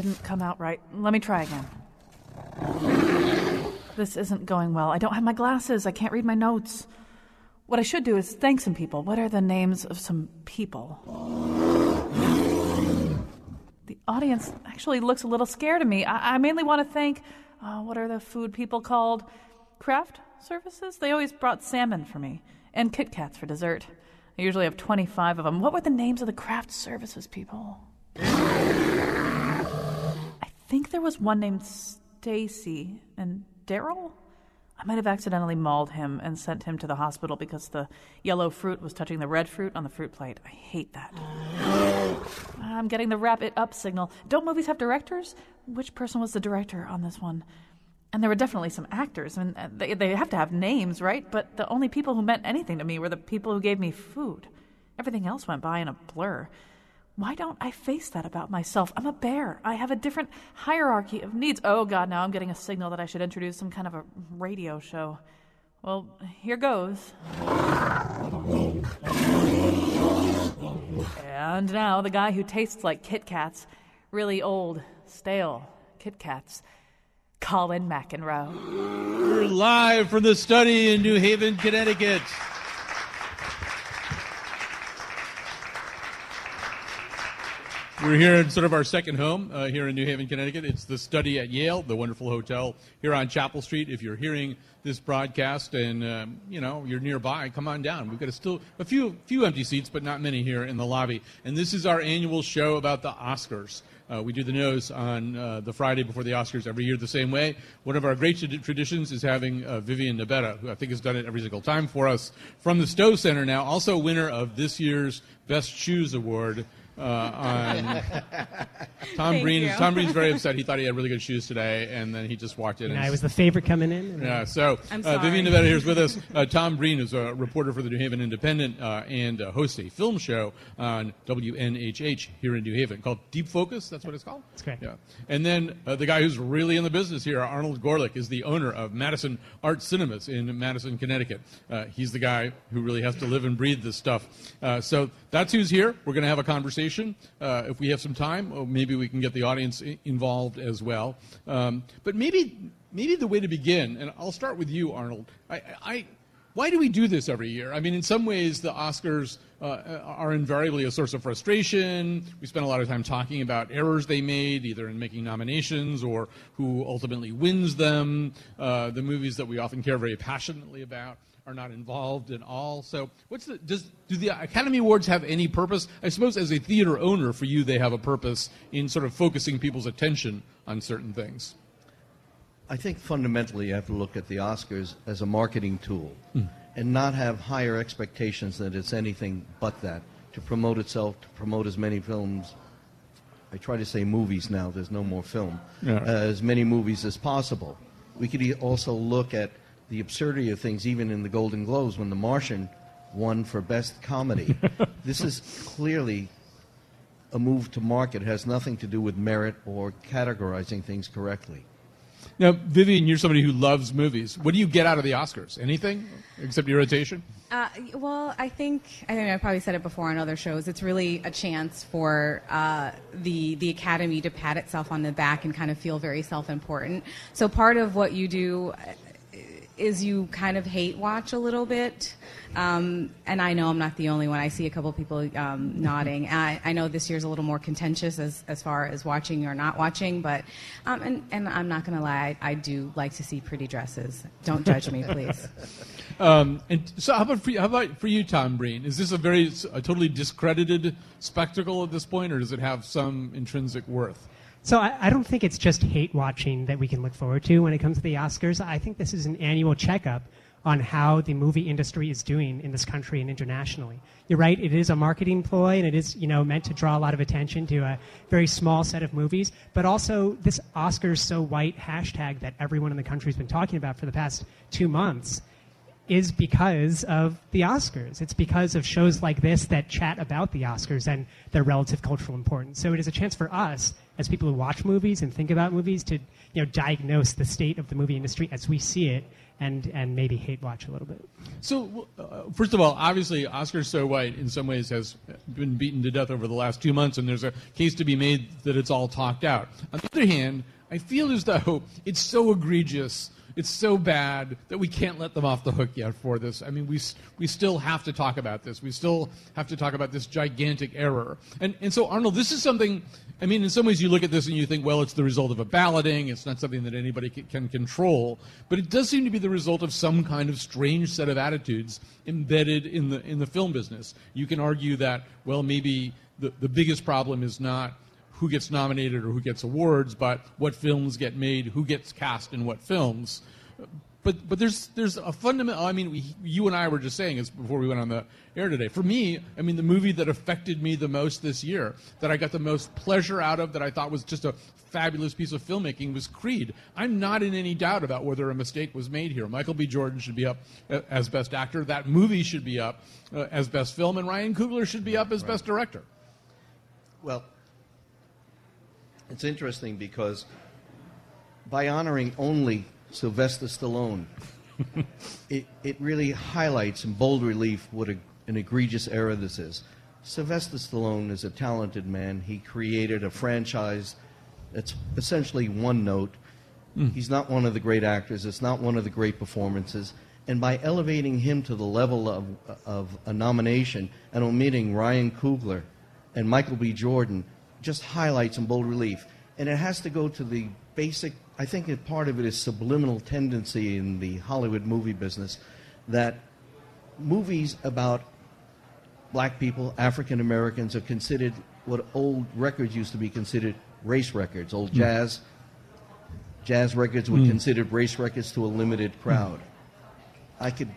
Didn't come out right. Let me try again. This isn't going well. I don't have my glasses. I can't read my notes. What I should do is thank some people. What are the names of some people? The audience actually looks a little scared of me. I, I mainly want to thank, uh, what are the food people called? Craft services? They always brought salmon for me, and Kit Kats for dessert. I usually have 25 of them. What were the names of the craft services people? I think there was one named Stacy and Daryl. I might have accidentally mauled him and sent him to the hospital because the yellow fruit was touching the red fruit on the fruit plate. I hate that. I'm getting the wrap it up signal. Don't movies have directors? Which person was the director on this one? And there were definitely some actors. I mean, uh, they, they have to have names, right? But the only people who meant anything to me were the people who gave me food. Everything else went by in a blur. Why don't I face that about myself? I'm a bear. I have a different hierarchy of needs. Oh, God, now I'm getting a signal that I should introduce some kind of a radio show. Well, here goes. And now the guy who tastes like Kit Kats, really old, stale Kit Kats, Colin McEnroe. Live from the study in New Haven, Connecticut. We're here in sort of our second home uh, here in New Haven, Connecticut. It's the study at Yale, the wonderful hotel here on Chapel Street. If you're hearing this broadcast and um, you know you're nearby, come on down. We've got a still a few few empty seats, but not many here in the lobby. And this is our annual show about the Oscars. Uh, we do the nose on uh, the Friday before the Oscars every year the same way. One of our great traditions is having uh, Vivian Nabetta, who I think has done it every single time for us, from the Stowe Center now, also winner of this year's Best Shoes Award uh, on Tom Thank Breen. you. Tom Breen's very upset. He thought he had really good shoes today, and then he just walked in. And and I was the favorite coming in. yeah, so uh, Vivian sorry. Nabetta here is with us. Uh, Tom Breen is a reporter for the New Haven Independent uh, and uh, hosts a film show on WNHH here in New Haven called Deep Focus. That's what it's called. That's correct. Yeah, and then uh, the guy who's really in the business here, Arnold Gorlick, is the owner of Madison Art Cinemas in Madison, Connecticut. Uh, he's the guy who really has to live and breathe this stuff. Uh, so that's who's here. We're going to have a conversation. Uh, if we have some time, maybe we can get the audience i- involved as well. Um, but maybe, maybe the way to begin, and I'll start with you, Arnold. I, I, why do we do this every year? I mean, in some ways, the Oscars uh, are invariably a source of frustration. We spend a lot of time talking about errors they made, either in making nominations or who ultimately wins them. Uh, the movies that we often care very passionately about are not involved at all. So, what's the does do the Academy Awards have any purpose? I suppose as a theater owner, for you, they have a purpose in sort of focusing people's attention on certain things. I think fundamentally you have to look at the Oscars as a marketing tool Hmm. and not have higher expectations that it's anything but that. To promote itself, to promote as many films, I try to say movies now, there's no more film, Yeah. uh, as many movies as possible. We could also look at the absurdity of things, even in the Golden Globes when The Martian won for Best Comedy. this is clearly a move to market, it has nothing to do with merit or categorizing things correctly. Now, Vivian, you're somebody who loves movies. What do you get out of the Oscars? Anything except irritation? Uh, well, I think I think I probably said it before on other shows. It's really a chance for uh, the the Academy to pat itself on the back and kind of feel very self-important. So part of what you do uh, is you kind of hate watch a little bit. Um, and I know I'm not the only one. I see a couple people um, nodding. I, I know this year's a little more contentious as, as far as watching or not watching, but um, and, and I'm not going to lie, I, I do like to see pretty dresses. Don't judge me, please. Um, and so, how about for you, how about for you, Tom Breen? Is this a very a totally discredited spectacle at this point, or does it have some intrinsic worth? So I, I, don't think it's just hate watching that we can look forward to when it comes to the Oscars. I think this is an annual checkup on how the movie industry is doing in this country and internationally. You're right; it is a marketing ploy, and it is you know meant to draw a lot of attention to a very small set of movies. But also, this Oscars so white hashtag that everyone in the country has been talking about for the past two months is because of the Oscars. It's because of shows like this that chat about the Oscars and their relative cultural importance. So it is a chance for us, as people who watch movies and think about movies, to you know diagnose the state of the movie industry as we see it and and maybe hate watch a little bit. So, uh, first of all, obviously, Oscar So White in some ways has been beaten to death over the last two months, and there's a case to be made that it's all talked out. On the other hand, I feel as though it's so egregious. It's so bad that we can't let them off the hook yet for this. I mean, we, we still have to talk about this. We still have to talk about this gigantic error. And, and so, Arnold, this is something I mean, in some ways, you look at this and you think, well, it's the result of a balloting. It's not something that anybody can control. But it does seem to be the result of some kind of strange set of attitudes embedded in the in the film business. You can argue that, well, maybe the, the biggest problem is not who gets nominated or who gets awards, but what films get made, who gets cast in what films but but there's there's a fundamental. I mean, we, you and I were just saying this before we went on the air today. For me, I mean, the movie that affected me the most this year, that I got the most pleasure out of, that I thought was just a fabulous piece of filmmaking, was Creed. I'm not in any doubt about whether a mistake was made here. Michael B. Jordan should be up uh, as best actor. That movie should be up uh, as best film, and Ryan Coogler should be up as right. best director. Well, it's interesting because by honoring only Sylvester Stallone, it, it really highlights in bold relief what a, an egregious error this is. Sylvester Stallone is a talented man. He created a franchise that's essentially one note. Mm. He's not one of the great actors, it's not one of the great performances. And by elevating him to the level of, of a nomination and omitting Ryan Coogler and Michael B. Jordan just highlights in bold relief. And it has to go to the basic I think that part of it is subliminal tendency in the Hollywood movie business that movies about black people, African Americans, are considered what old records used to be considered race records. Old mm. jazz, jazz records were mm. considered race records to a limited crowd. Mm. I could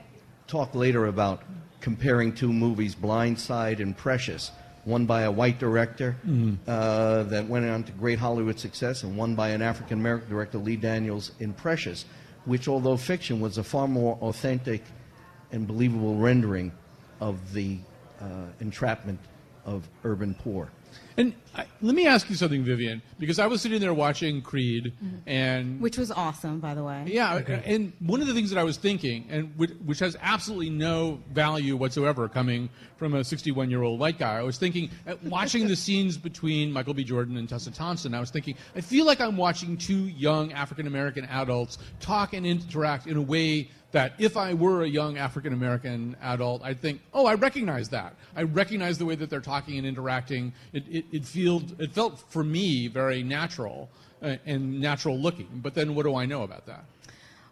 talk later about comparing two movies, Blind Side and Precious one by a white director mm. uh, that went on to great Hollywood success, and one by an African American director, Lee Daniels, in Precious, which, although fiction, was a far more authentic and believable rendering of the uh, entrapment of urban poor. And I, let me ask you something, Vivian, because I was sitting there watching Creed, mm-hmm. and which was awesome, by the way. Yeah, okay. and one of the things that I was thinking, and which, which has absolutely no value whatsoever coming from a 61-year-old white guy, I was thinking, watching the scenes between Michael B. Jordan and Tessa Thompson, I was thinking, I feel like I'm watching two young African American adults talk and interact in a way that if I were a young African American adult, I'd think, oh, I recognize that. I recognize the way that they're talking and interacting. It, it, it, feel, it felt for me very natural uh, and natural looking. But then what do I know about that?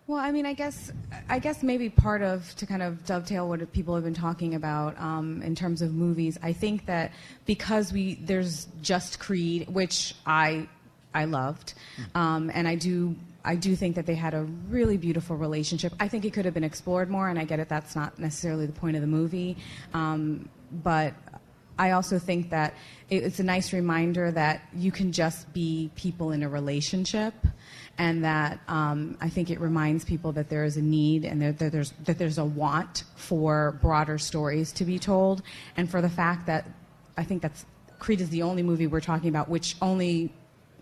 Well, I mean, I guess I guess maybe part of to kind of dovetail what people have been talking about um, in terms of movies. I think that because we there's just Creed, which I I loved, mm-hmm. um, and I do I do think that they had a really beautiful relationship. I think it could have been explored more, and I get it, that's not necessarily the point of the movie. Um, but I also think that it's a nice reminder that you can just be people in a relationship, and that um, I think it reminds people that there is a need and that, that, there's, that there's a want for broader stories to be told, and for the fact that I think that's Creed is the only movie we're talking about which only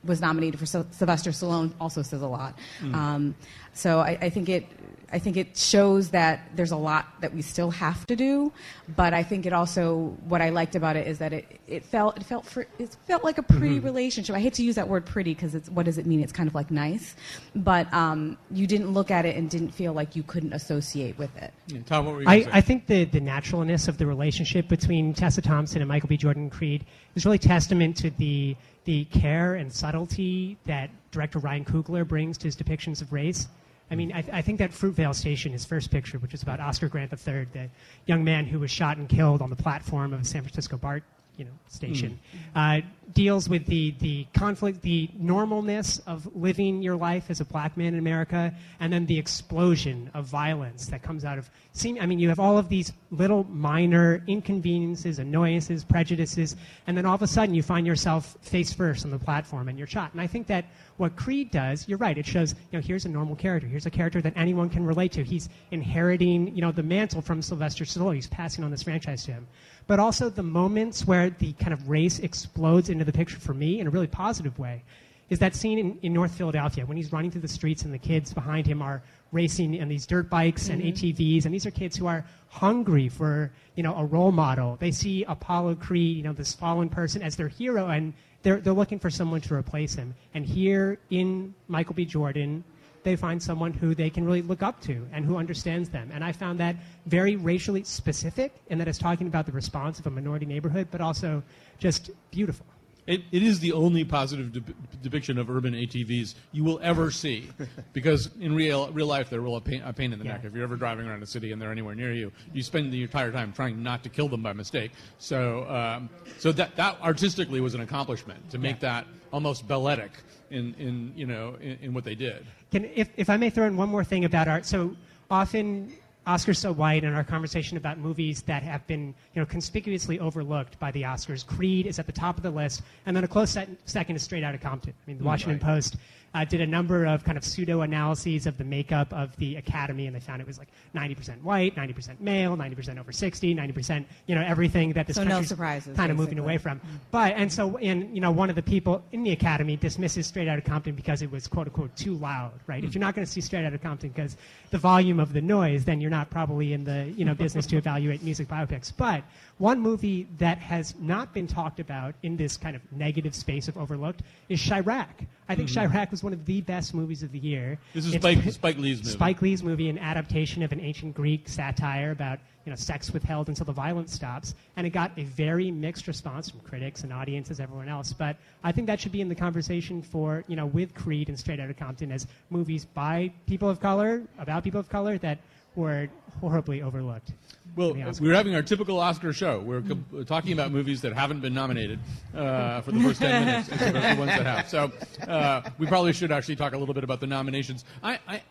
was nominated for Sylvester Stallone also says a lot. Mm. Um, so I, I, think it I think it shows that there's a lot that we still have to do, but I think it also what I liked about it is that it, it felt it felt for, it felt like a pretty mm-hmm. relationship. I hate to use that word pretty because it's what does it mean? It's kind of like nice, but um, you didn't look at it and didn't feel like you couldn't associate with it. Yeah, Tom, what were you I, I think the the naturalness of the relationship between Tessa Thompson and Michael B. Jordan Creed is really testament to the the care and subtlety that director Ryan Coogler brings to his depictions of race. I mean, I, th- I, think that Fruitvale Station, his first picture, which is about Oscar Grant III, the young man who was shot and killed on the platform of a San Francisco BART, you know, station, mm. uh, deals with the, the conflict, the normalness of living your life as a black man in America, and then the explosion of violence that comes out of seeing. I mean, you have all of these little minor inconveniences, annoyances, prejudices, and then all of a sudden you find yourself face first on the platform and you're shot. And I think that what Creed does, you're right, it shows, you know, here's a normal character. Here's a character that anyone can relate to. He's inheriting, you know, the mantle from Sylvester Stallone. He's passing on this franchise to him but also the moments where the kind of race explodes into the picture for me in a really positive way is that scene in, in North Philadelphia when he's running through the streets and the kids behind him are racing in these dirt bikes and Mm-hmm. ATVs, and these are kids who are hungry for you know a role model. They see Apollo Creed, you know this fallen person, as their hero, and they're they're looking for someone to replace him. And here in Michael B. Jordan, they find someone who they can really look up to and who understands them. And I found that very racially specific, and that it's talking about the response of a minority neighborhood, but also just beautiful. It, it is the only positive de- depiction of urban ATVs you will ever see, because in real real life they're real a pain, a pain in the Yeah. neck. If you're ever driving around a city and they're anywhere near you, you spend the entire time trying not to kill them by mistake. So, um, so that that artistically was an accomplishment to make that almost balletic in, in you know in, in what they did. Can, if, if I may throw in one more thing about art. So often, Oscars So White in our conversation about movies that have been you know, conspicuously overlooked by the Oscars, Creed is at the top of the list, and then a close sec- second is Straight Outta Compton. I mean, the mm, Washington right. Post uh, did a number of kind of pseudo analyses of the makeup of the Academy, and they found it was like 90% white, 90% male, 90% over 60, 90% you know everything that this So no country's surprises, kind of moving away from. But and so and you know one of the people in the Academy dismisses Straight Outta Compton because it was quote unquote too loud, right? If you're not going to see Straight Outta Compton because the volume of the noise, then you're not probably in the you know business to evaluate music biopics. But one movie that has not been talked about in this kind of negative space of overlooked is Chi-Raq. I think mm-hmm. Chi-Raq was one of the best movies of the year. This is Spike, Spike Lee's movie. Spike Lee's movie, an adaptation of an ancient Greek satire about you know sex withheld until the violence stops, and it got a very mixed response from critics and audiences, everyone else. But I think that should be in the conversation for you know with Creed and Straight Outta Compton as movies by people of color about people of color that were horribly overlooked. Well, Oscars. we're having our typical Oscar show. We're co- talking about movies that haven't been nominated uh, for the first 10 minutes, the ones that have. So uh, we probably should actually talk a little bit about the nominations. I, I,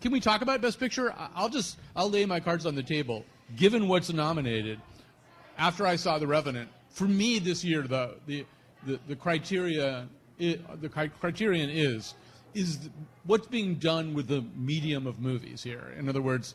can we talk about Best Picture? I'll just I'll lay my cards on the table. Given what's nominated, after I saw The Revenant, for me this year the the the, the criteria the criterion is is what's being done with the medium of movies here. In other words,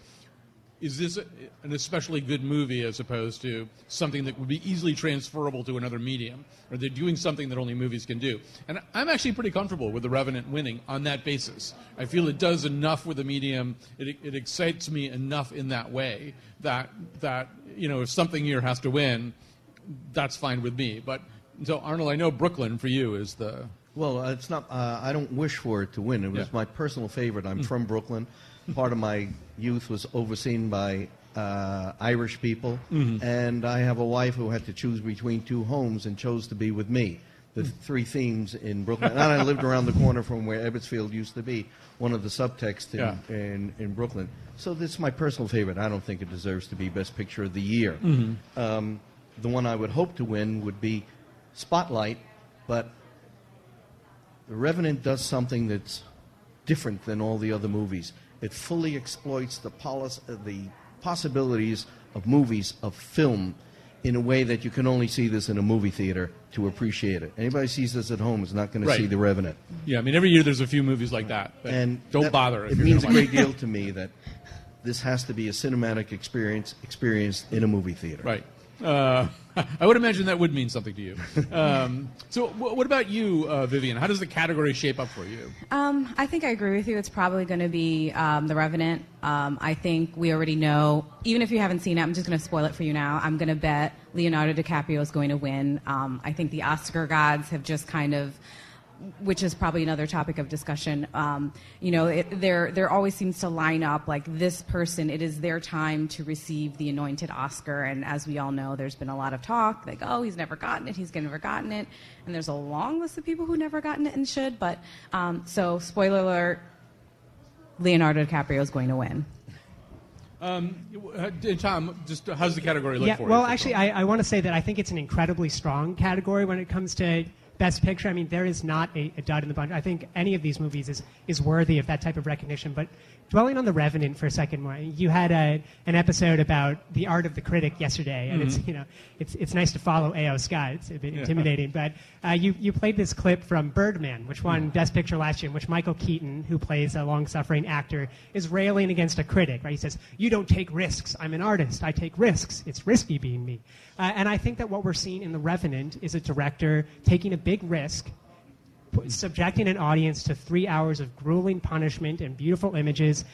is this a, an especially good movie as opposed to something that would be easily transferable to another medium? Or they're doing something that only movies can do? And I'm actually pretty comfortable with The Revenant winning on that basis. I feel it does enough with the medium, it, it excites me enough in that way that, that, you know, if something here has to win, that's fine with me. But so, Arnold, I know Brooklyn for you is the. Well, uh, it's not. Uh, I don't wish for it to win. It was Yeah. My personal favorite. I'm from Brooklyn. Part of my youth was overseen by uh, Irish people, Mm-hmm. and I have a wife who had to choose between two homes and chose to be with me. The Mm. three themes in Brooklyn, and I lived around the corner from where Ebbets Field used to be. One of the subtexts in, Yeah. in, in Brooklyn. So this is my personal favorite. I don't think it deserves to be Best Picture of the Year. Mm-hmm. Um, the one I would hope to win would be Spotlight, but the Revenant does something that's different than all the other movies. It fully exploits the, uh, the possibilities of movies, of film, in a way that you can only see this in a movie theater to appreciate it. Anybody sees this at home is not going to see The Revenant. Yeah, I mean, every year there's a few movies like that. And don't that- bother. if It means a great deal to me that this has to be a cinematic experience experienced in a movie theater. Right. Uh, I would imagine that would mean something to you. Um, so, wh- what about you, uh, Vivian? How does the category shape up for you? Um, I think I agree with you. It's probably going to be um, The Revenant. Um, I think we already know, even if you haven't seen it, I'm just going to spoil it for you now. I'm going to bet Leonardo DiCaprio is going to win. Um, I think the Oscar gods have just kind of which is probably another topic of discussion. Um, you know, it, there there always seems to line up like this person. It is their time to receive the anointed Oscar, and as we all know, there's been a lot of talk like, oh, he's never gotten it, he's never gotten it, and there's a long list of people who never gotten it and should. But um, so, spoiler alert: Leonardo DiCaprio is going to win. Uh, Tom, just how's the category look yeah, for you? well, actually, I, I want to say that I think it's an incredibly strong category when it comes to Best Picture, I mean, there is not a, a dud in the bunch. I think any of these movies is, is worthy of that type of recognition. But dwelling on The Revenant for a second more, you had a, an episode about the art of the critic yesterday, and it's, you know, it's, it's nice to follow A.O. Scott. It's a bit intimidating. But uh, you, you played this clip from Birdman, which won Best Picture last year, in which Michael Keaton, who plays a long-suffering actor, is railing against a critic, right? He says, you don't take risks. I'm an artist. I take risks. It's risky being me. Uh, and I think that what we're seeing in The Revenant is a director taking a big risk, subjecting an audience to three hours of grueling punishment and beautiful images.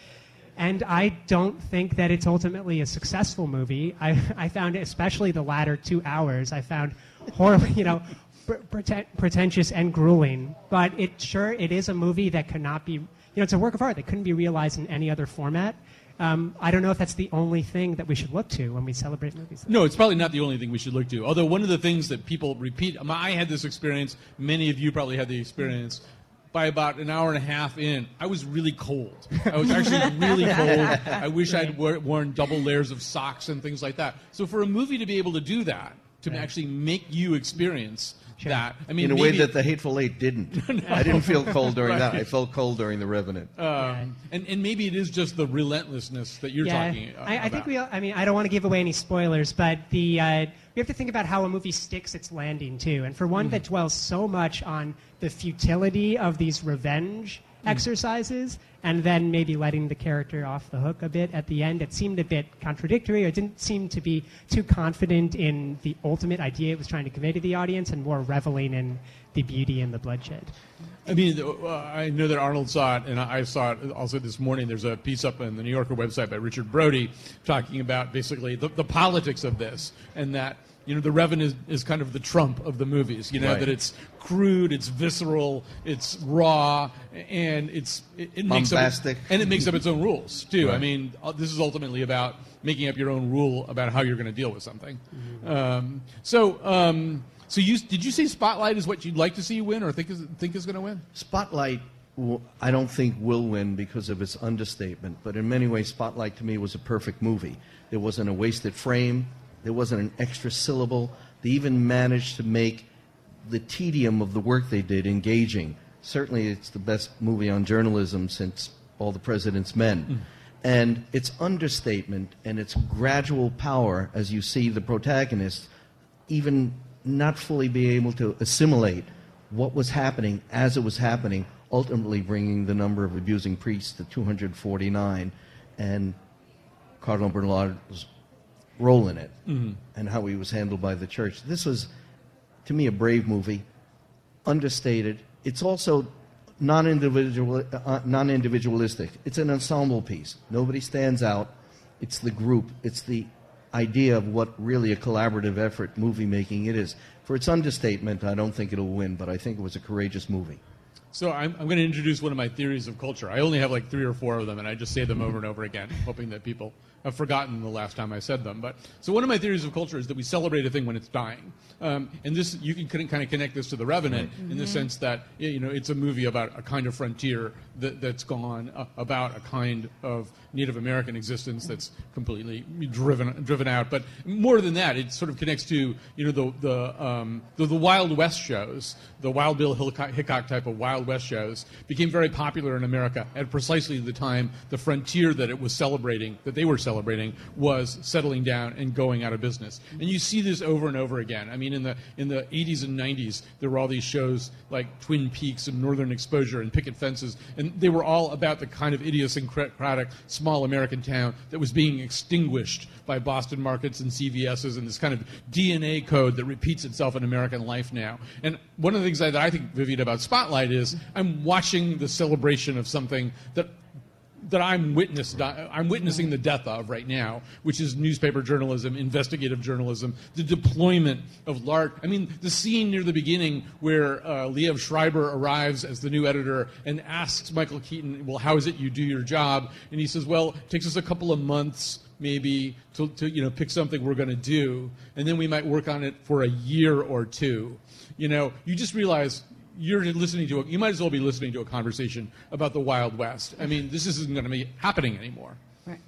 And I don't think that it's ultimately a successful movie. I, I found, especially the latter two hours, I found horribly, you know, pr- preten- pretentious and grueling. But it sure it is a movie that cannot be, you know, it's a work of art that couldn't be realized in any other format. Um, I don't know if that's the only thing that we should look to when we celebrate movies. No, it's probably not the only thing we should look to. Although one of the things that people repeat, um, I had this experience. Many of you probably had the experience. By about an hour and a half in, I was really cold. I was actually really cold. I wish I'd wor- worn double layers of socks and things like that. So for a movie to be able to do that, to actually make you experience that, I mean, in a way that the Hateful Eight didn't. I didn't feel cold during that. I felt cold during The Revenant. um, and, and maybe it is just the relentlessness that you're talking uh, I, I think we. all- I mean, I don't want to give away any spoilers, but the uh, we have to think about how a movie sticks its landing too. And for one that dwells so much on the futility of these revenge exercises, and then maybe letting the character off the hook a bit at the end, it seemed a bit contradictory, or it didn't seem to be too confident in the ultimate idea it was trying to convey to the audience, and more reveling in the beauty and the bloodshed. I mean, uh, I know that Arnold saw it, and I I saw it also this morning. There's a piece up on the New Yorker website by Richard Brody talking about basically the, the politics of this, and that you know the Revenant is, is kind of the Trump of the movies. You know Right. that it's crude, it's visceral, it's raw, and it's it, it makes up, and it makes up its own rules too. I mean, uh, this is ultimately about making up your own rule about how you're going to deal with something. Um, so. Um, so you did you say Spotlight is what you'd like to see win, or think is think is going to win? Spotlight, I don't think will win because of its understatement, but in many ways, Spotlight to me was a perfect movie. There wasn't a wasted frame, there wasn't an extra syllable. They even managed to make the tedium of the work they did engaging. Certainly, it's the best movie on journalism since All the President's Men. Mm. And its understatement and its gradual power as you see the protagonist even not fully be able to assimilate what was happening as it was happening, ultimately bringing the number of abusing priests to 249 and Cardinal Bernard's role in it and how he was handled by the church. This was, to me, a brave movie, understated. It's also non-individual, uh, non-individualistic. It's an ensemble piece. Nobody stands out. It's the group. It's the idea of what really a collaborative effort movie making it is. For its understatement, I don't think it'll win, but I think it was a courageous movie. So I'm, I'm going to introduce one of my theories of culture. I only have like three or four of them, and I just say them over and over again, hoping that people have forgotten the last time I said them. But so one of my theories of culture is that we celebrate a thing when it's dying, um, and this you can couldn't kind of connect this to the Revenant in the sense that you know it's a movie about a kind of frontier that, that's gone, uh, about a kind of Native American existence that's completely driven driven out. But more than that, it sort of connects to you know the the um, the, the Wild West shows, the Wild Bill Hickok, Hickok type of Wild West shows became very popular in America at precisely the time the frontier that it was celebrating, that they were celebrating, was settling down and going out of business. And you see this over and over again. I mean, in the in the 80s and 90s, there were all these shows like Twin Peaks and Northern Exposure and Picket Fences, and they were all about the kind of idiosyncratic small American town that was being extinguished by Boston markets and CVS's and this kind of DNA code that repeats itself in American life now. And one of the things that I think, Vivian, about Spotlight is I'm watching the celebration of something that that I'm witness I'm witnessing the death of right now, which is newspaper journalism, investigative journalism, the deployment of large. I mean, the scene near the beginning where uh, Liev Schreiber arrives as the new editor and asks Michael Keaton, "Well, how is it you do your job?" And he says, "Well, it takes us a couple of months." Maybe to, to you know pick something we're going to do, and then we might work on it for a year or two. You know, you just realize you're listening to a, you might as well be listening to a conversation about the Wild West. I mean, this isn't going to be happening anymore. Right.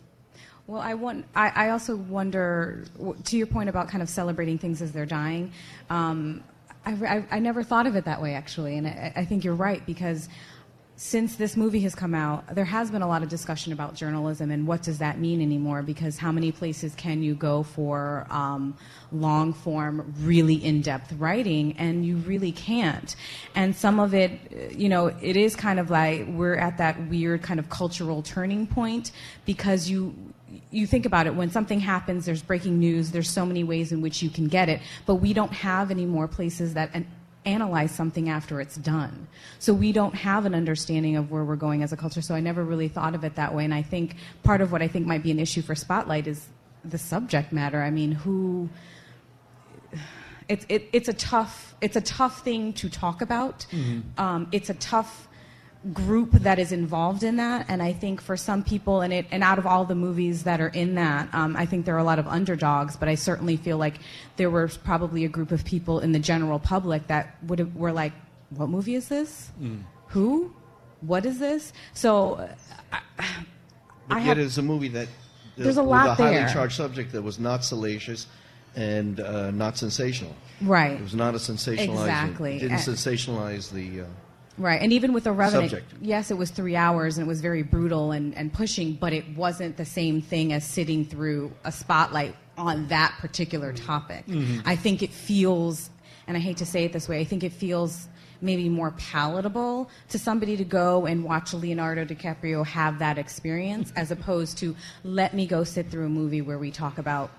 Well, I want. I, I also wonder, to your point about kind of celebrating things as they're dying. Um, I, I, I never thought of it that way, actually, and I, I think you're right because since this movie has come out, there has been a lot of discussion about journalism and what does that mean anymore because how many places can you go for um, long form, really in depth writing? And you really can't. And some of it, you know, it is kind of like we're at that weird kind of cultural turning point because you. You think about it when something happens, there's breaking news, there's so many ways in which you can get it, but we don't have any more places that an analyze something after it's done. So we don't have an understanding of where we're going as a culture. So I never really thought of it that way. And I think part of what I think might be an issue for Spotlight is the subject matter. I mean, who. It's, it, it's a tough it's a tough thing to talk about. Mm-hmm. Um, it's a tough group that is involved in that. And i think for some people and it and out of all the movies that are in that um, i think there are a lot of underdogs but i certainly feel like there was probably a group of people in the general public that would have, were like what movie is this? Mm. who? What is this? So I, but I yet have, it's a movie that there's a lot with a highly there. charged subject that was not salacious and uh, not sensational. Right. It was not a sensationalizing. Exactly. It didn't sensationalize the uh, Right, and even with the Revenant, Subject. yes, it was three hours and it was very brutal and, and pushing, but it wasn't the same thing as sitting through a spotlight on that particular topic. Mm-hmm. I think it feels, and I hate to say it this way, I think it feels maybe more palatable to somebody to go and watch Leonardo DiCaprio have that experience as opposed to let me go sit through a movie where we talk about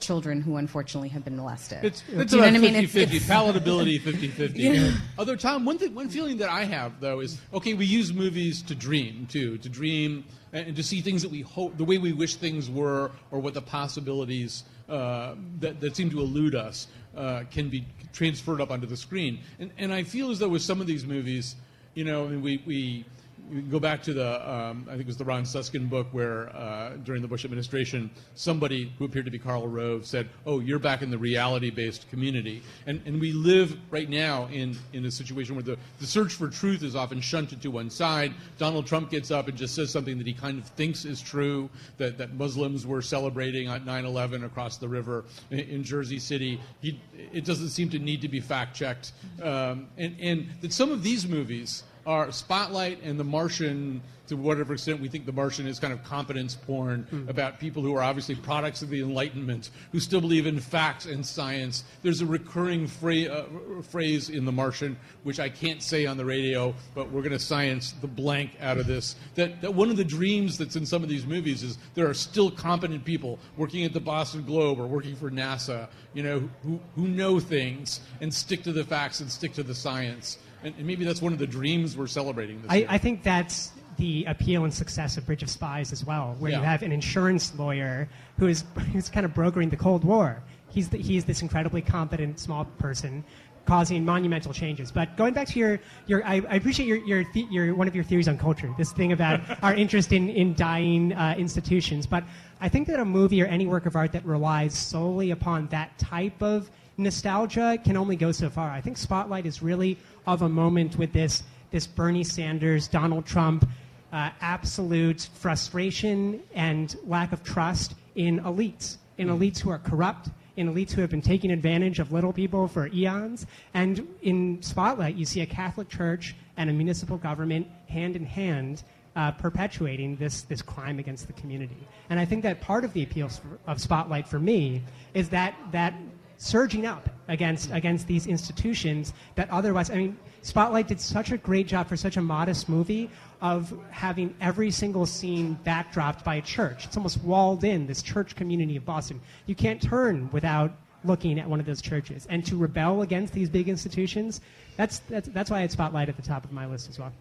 children who unfortunately have been molested. It's, it's about 50 I mean? 50, palatability 50 50. Yeah. Other time, one, thing, one feeling that I have, though, is okay, we use movies to dream, too, to dream and to see things that we hope, the way we wish things were, or what the possibilities uh, that, that seem to elude us uh, can be transferred up onto the screen. And, and I feel as though with some of these movies, you know, I mean, we, we you go back to the, um, I think it was the Ron Suskind book where uh, during the Bush administration, somebody who appeared to be Karl Rove said, oh, you're back in the reality-based community. And, and we live right now in, in a situation where the, the search for truth is often shunted to one side. Donald Trump gets up and just says something that he kind of thinks is true, that, that Muslims were celebrating at 9-11 across the river in, in Jersey City. He, it doesn't seem to need to be fact-checked. Um, and, and that some of these movies are Spotlight and The Martian, to whatever extent we think The Martian is kind of competence porn mm. about people who are obviously products of the Enlightenment, who still believe in facts and science. There's a recurring fra- uh, phrase in The Martian, which I can't say on the radio, but we're going to science the blank out of this. That, that one of the dreams that's in some of these movies is there are still competent people working at the Boston Globe or working for NASA, you know, who, who know things and stick to the facts and stick to the science. And, and maybe that's one of the dreams we're celebrating this I, year. I think that's the appeal and success of Bridge of Spies as well, where yeah. you have an insurance lawyer who is who's kind of brokering the Cold War. He's, the, he's this incredibly competent small person causing monumental changes. But going back to your, your I, I appreciate your, your, the, your, one of your theories on culture, this thing about our interest in, in dying uh, institutions. But I think that a movie or any work of art that relies solely upon that type of nostalgia can only go so far. I think Spotlight is really of a moment with this, this Bernie Sanders, Donald Trump, uh, absolute frustration and lack of trust in elites, in elites who are corrupt, in elites who have been taking advantage of little people for eons. And in Spotlight, you see a Catholic Church and a municipal government hand in hand uh, perpetuating this, this crime against the community. And I think that part of the appeal of Spotlight for me is that, that surging up against against these institutions that otherwise I mean Spotlight did such a great job for such a modest movie of having every single scene backdropped by a church. It's almost walled in this church community of Boston. You can't turn without looking at one of those churches. And to rebel against these big institutions, that's that's that's why I had Spotlight at the top of my list as well.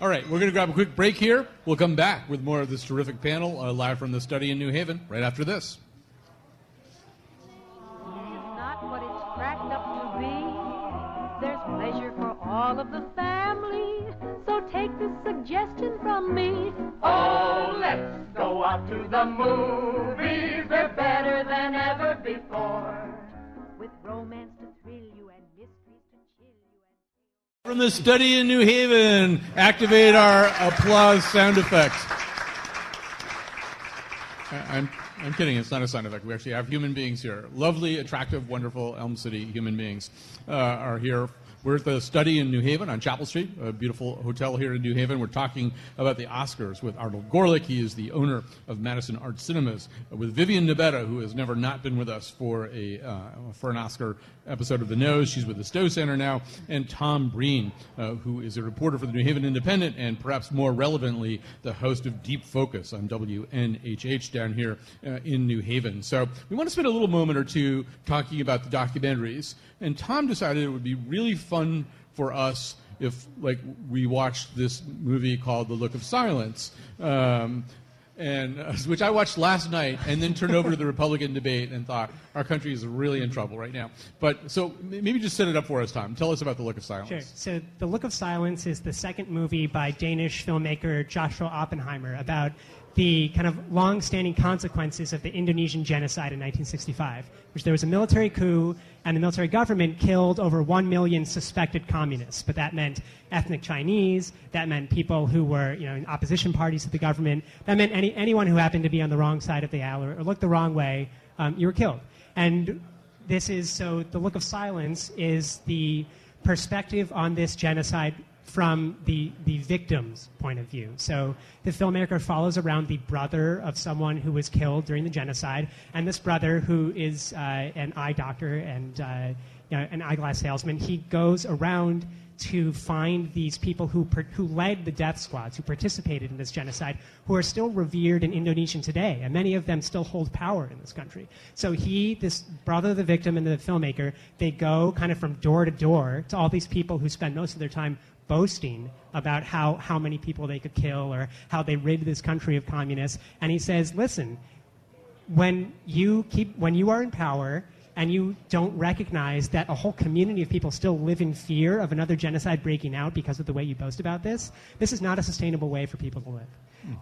All right, we're going to grab a quick break here. We'll come back with more of this terrific panel uh, live from the study in New Haven right after this. All of the family. So take this suggestion from me. Oh, let's go out to the movies. They're better than ever before. With romance to thrill you and mysteries to chill you. And... From the study in New Haven, activate our applause sound effects. I- I'm, I'm kidding. It's not a sound effect. We actually have human beings here. Lovely, attractive, wonderful Elm City human beings uh, are here. We're at the study in New Haven on Chapel Street, a beautiful hotel here in New Haven. We're talking about the Oscars with Arnold Gorlick. He is the owner of Madison Art Cinemas. Uh, with Vivian Nabetta, who has never not been with us for a uh, for an Oscar episode of The Nose. She's with the Stowe Center now, and Tom Breen, uh, who is a reporter for the New Haven Independent, and perhaps more relevantly, the host of Deep Focus on WNHH down here uh, in New Haven. So we want to spend a little moment or two talking about the documentaries. And Tom decided it would be really fun for us if, like, we watched this movie called The Look of Silence. Um, and uh, which I watched last night, and then turned over to the Republican debate and thought our country is really in trouble right now. But so maybe just set it up for us, Tom. Tell us about the Look of Silence. Sure. So, The Look of Silence is the second movie by Danish filmmaker Joshua Oppenheimer about the kind of long-standing consequences of the Indonesian genocide in 1965, which there was a military coup and the military government killed over 1 million suspected communists. But that meant ethnic Chinese, that meant people who were, you know, in opposition parties to the government, that meant any, anyone who happened to be on the wrong side of the aisle or, or looked the wrong way, um, you were killed. And this is so the look of silence is the perspective on this genocide from the, the victim's point of view. So the filmmaker follows around the brother of someone who was killed during the genocide, and this brother, who is uh, an eye doctor and uh, you know, an eyeglass salesman, he goes around to find these people who, who led the death squads, who participated in this genocide, who are still revered in Indonesia today, and many of them still hold power in this country. So he, this brother of the victim and the filmmaker, they go kind of from door to door to all these people who spend most of their time boasting about how, how many people they could kill or how they rid this country of communists. And he says, listen, when you keep when you are in power and you don't recognize that a whole community of people still live in fear of another genocide breaking out because of the way you boast about this, this is not a sustainable way for people to live.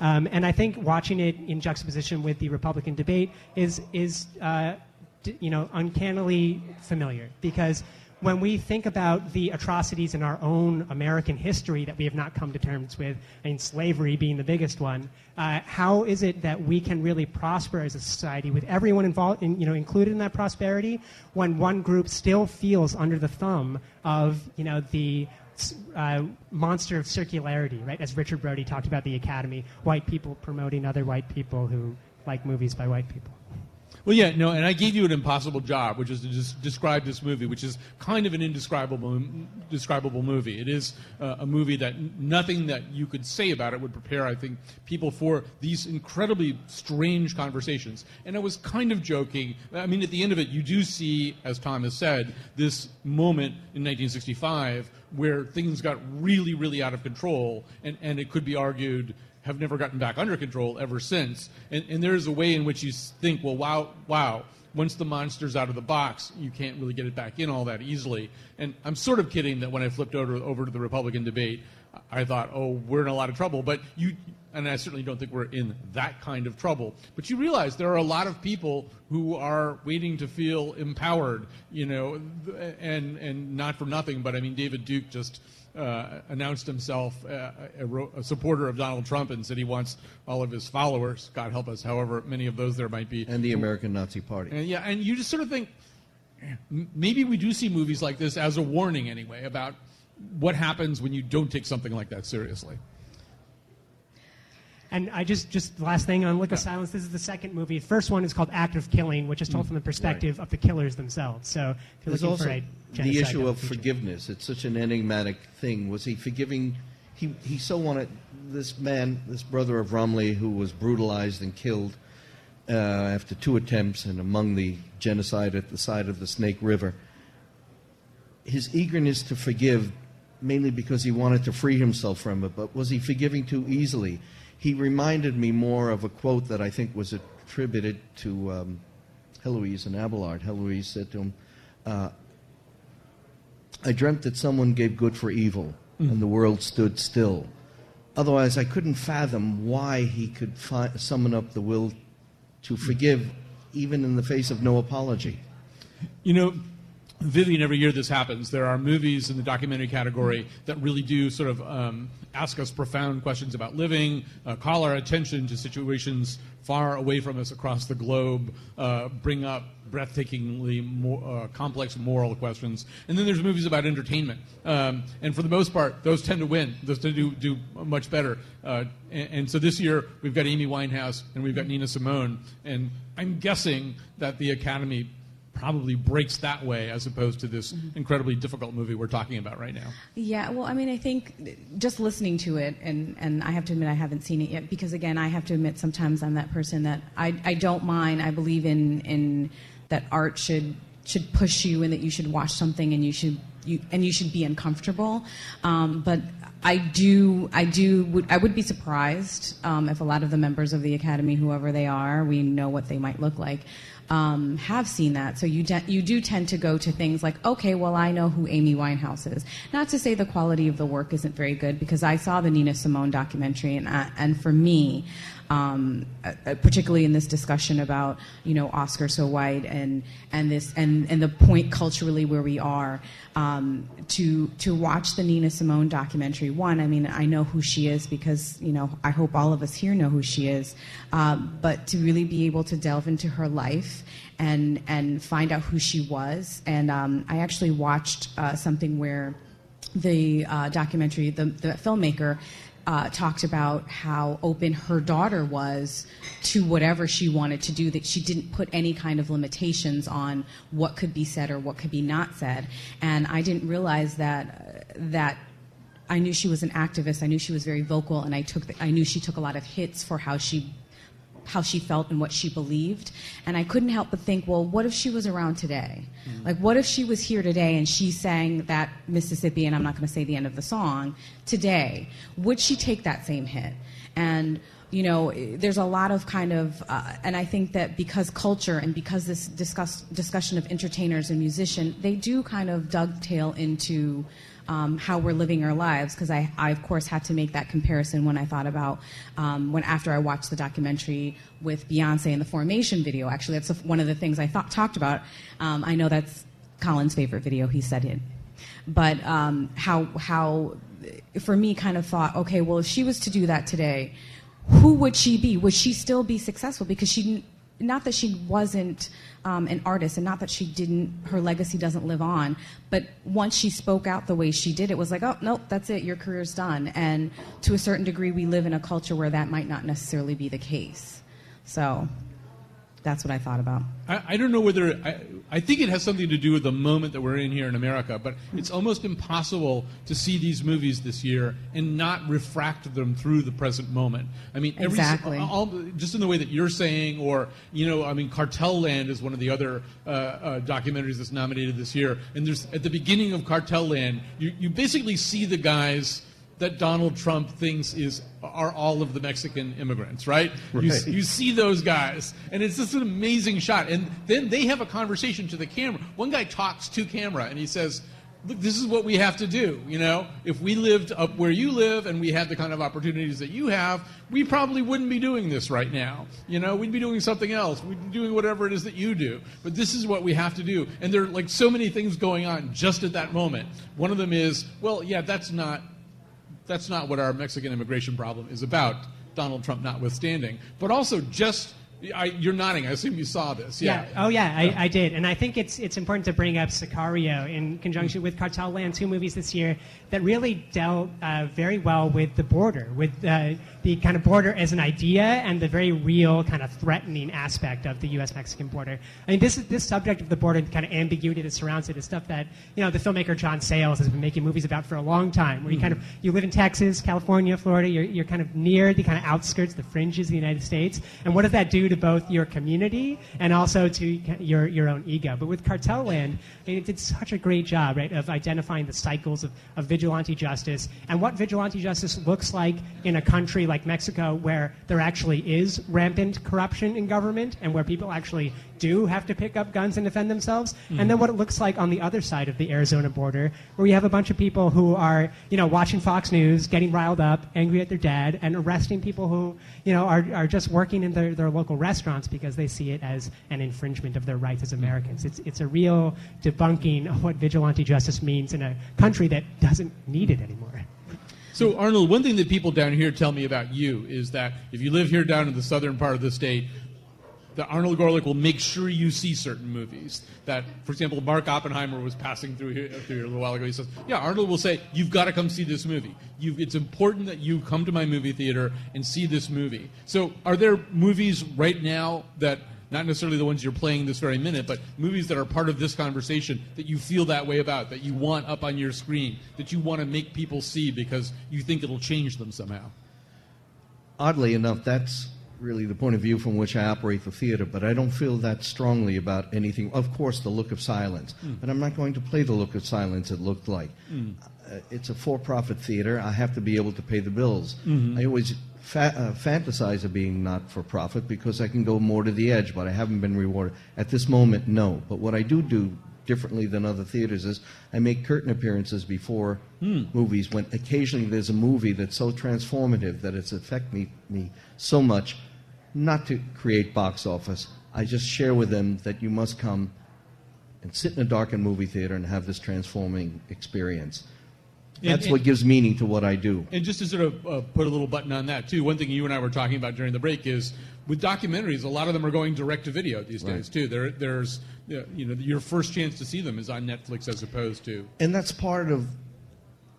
Um, and I think watching it in juxtaposition with the Republican debate is is uh, d- you know uncannily familiar because when we think about the atrocities in our own American history that we have not come to terms with, I mean, slavery being the biggest one, uh, how is it that we can really prosper as a society with everyone involved, in, you know, included in that prosperity, when one group still feels under the thumb of, you know, the uh, monster of circularity, right? As Richard Brody talked about the Academy, white people promoting other white people who like movies by white people. Well, yeah, no, and I gave you an impossible job, which is to just describe this movie, which is kind of an indescribable, describable movie. It is uh, a movie that nothing that you could say about it would prepare, I think, people for these incredibly strange conversations. And I was kind of joking. I mean, at the end of it, you do see, as Tom has said, this moment in 1965 where things got really, really out of control, and, and it could be argued have never gotten back under control ever since. And, and there's a way in which you think, well, wow, wow, once the monster's out of the box, you can't really get it back in all that easily. And I'm sort of kidding that when I flipped over, over to the Republican debate, I thought, oh, we're in a lot of trouble. But you, and I certainly don't think we're in that kind of trouble. But you realize there are a lot of people who are waiting to feel empowered, you know, and, and not for nothing, but I mean, David Duke just uh, announced himself uh, a, a supporter of Donald Trump and said he wants all of his followers, God help us, however many of those there might be. And the American Nazi Party. And yeah, and you just sort of think maybe we do see movies like this as a warning anyway about what happens when you don't take something like that seriously. And I just, just the last thing on Look of Silence. This is the second movie. The first one is called Act of Killing, which is told from the perspective of the killers themselves. So if you're There's looking also the issue of forgiveness. It's such an enigmatic thing. Was he forgiving? He, he so wanted this man, this brother of Ramli, who was brutalized and killed uh, after two attempts and among the genocide at the side of the Snake River. His eagerness to forgive, mainly because he wanted to free himself from it, but was he forgiving too easily? He reminded me more of a quote that I think was attributed to um, Heloise and Abelard. Heloise said to him, uh, I dreamt that someone gave good for evil, and the world stood still. Otherwise, I couldn't fathom why he could fi- summon up the will to forgive, even in the face of no apology. You know, Vivian, every year this happens. There are movies in the documentary category that really do sort of um, ask us profound questions about living, uh, call our attention to situations far away from us across the globe, uh, bring up breathtakingly more, uh, complex moral questions. And then there's movies about entertainment. Um, and for the most part, those tend to win. Those tend to do, do much better. Uh, and, and, so this year, we've got Amy Winehouse and we've got Nina Simone. And I'm guessing that the Academy probably breaks that way as opposed to this mm-hmm. incredibly difficult movie we're talking about right now. Yeah, well, I mean, I think just listening to it, and, and I have to admit I haven't seen it yet because, again, I have to admit sometimes I'm that person that I, I don't mind. I believe in, in that art should should push you and that you should watch something and you should you and you should be uncomfortable. Um, but I do, I do, would, I would be surprised um, if a lot of the members of the academy, whoever they are, we know what they might look like, um, have seen that. So you, de- you do tend to go to things like, okay, well, I know who Amy Winehouse is. Not to say the quality of the work isn't very good, because I saw the Nina Simone documentary, and, I, and for me, um, uh, particularly in this discussion about you know Oscar so white and and this and and the point culturally where we are um, to to watch the Nina Simone documentary. One, I mean, I know who she is because you know I hope all of us here know who she is, um, but to really be able to delve into her life and and find out who she was. And um, I actually watched uh, something where the uh, documentary, the, the filmmaker uh, talked about how open her daughter was to whatever she wanted to do, that she didn't put any kind of limitations on what could be said or what could be not said. And I didn't realize that, uh, that I knew she was an activist. I knew she was very vocal, and I took the, I knew she took a lot of hits for how she how she felt and what she believed. And I couldn't help but think, well, what if she was around today? Mm-hmm. Like, what if she was here today and she sang that Mississippi, and I'm not going to say the end of the song, today? Would she take that same hit? And you know, there's a lot of kind of, uh, and I think that because culture and because this discuss, discussion of entertainers and musicians, they do kind of dovetail into um, how we're living our lives because I, I, of course, had to make that comparison when I thought about um, when after I watched the documentary with Beyonce and the Formation video. Actually, that's one of the things I thought, talked about. Um, I know that's Colin's favorite video. He said it, but um, how how for me kind of thought, okay, well, if she was to do that today, who would she be? Would she still be successful? Because she not that she wasn't um, an artist and not that she didn't her legacy doesn't live on but once she spoke out the way she did it was like oh nope that's it your career's done. And to a certain degree we live in a culture where that might not necessarily be the case. So that's what I thought about. I, I don't know whether I, I, think it has something to do with the moment that we're in here in America, but it's almost impossible to see these movies this year and not refract them through the present moment. I mean, every, exactly. All, just in the way that you're saying, or you know, I mean, Cartel Land is one of the other uh, uh, documentaries that's nominated this year, and there's at the beginning of Cartel Land, you, you basically see the guys that Donald Trump thinks is are all of the Mexican immigrants, right? right. You, you, see those guys, and it's just an amazing shot. And then they have a conversation to the camera. One guy talks to camera, and he says, "Look, this is what we have to do. You know, if we lived up where you live and we had the kind of opportunities that you have, we probably wouldn't be doing this right now. You know, we'd be doing something else. We'd be doing whatever it is that you do. But this is what we have to do. And there are like so many things going on just at that moment. One of them is, well, yeah, that's not that's not what our Mexican immigration problem is about, Donald Trump notwithstanding. But also just I, you're nodding. I assume you saw this. Yeah. yeah. Oh, yeah, I, I, did. And I think it's it's important to bring up Sicario in conjunction with Cartel Land, two movies this year that really dealt uh, very well with the border, with uh, the kind of border as an idea and the very real kind of threatening aspect of the U.S.-Mexican border. I mean, this is this subject of the border, and kind of ambiguity that surrounds it, is stuff that you know the filmmaker John Sayles has been making movies about for a long time. Where you kind of mm-hmm. you live in Texas, California, Florida, you're you're kind of near the kind of outskirts, the fringes of the United States, and what does that do to both your community and also to your your own ego? But with Cartel Land, I mean, it did such a great job, right, of identifying the cycles of, of vigilante justice and what vigilante justice looks like in a country like Mexico, where there actually is rampant corruption in government and where people actually do have to pick up guns and defend themselves, mm-hmm. and then what it looks like on the other side of the Arizona border, where you have a bunch of people who are, you know, watching Fox News, getting riled up, angry at their dad, and arresting people who, you know, are, are just working in their, their local restaurants because they see it as an infringement of their rights as Americans. It's, it's a real debunking of what vigilante justice means in a country that doesn't need it anymore. So, Arnold, one thing that people down here tell me about you is that if you live here down in the southern part of the state, that Arnold Gorlick will make sure you see certain movies. That, for example, Mark Oppenheimer was passing through here, through here a little while ago. He says, "Yeah, Arnold will say you've got to come see this movie. you it's important that you come to my movie theater and see this movie." So, are there movies right now that not necessarily the ones you're playing this very minute, but movies that are part of this conversation that you feel that way about, that you want up on your screen, that you want to make people see because you think it'll change them somehow? Oddly enough, that's really the point of view from which I operate the theater, but I don't feel that strongly about anything. Of course, The Look of Silence, Mm. but I'm not going to play The Look of Silence it looked like. Mm. Uh, it's a for profit theater. I have to be able to pay the bills. Mhm. I always fa- uh, fantasize of being not for profit because I can go more to the edge, but I haven't been rewarded. At this moment, no. But what I do do differently than other theaters is I make curtain appearances before Hmm. movies when occasionally there's a movie that's so transformative that it's affected me, me so much, not to create box office. I just share with them that you must come and sit in a darkened movie theater and have this transforming experience. That's and- what gives meaning to what I do. And just to sort of uh, put a little button on that too, one thing you and I were talking about during the break is with documentaries, a lot of them are going direct to video these Right. days too. There, there's, uh, you know, your first chance to see them is on Netflix as opposed to. And that's part of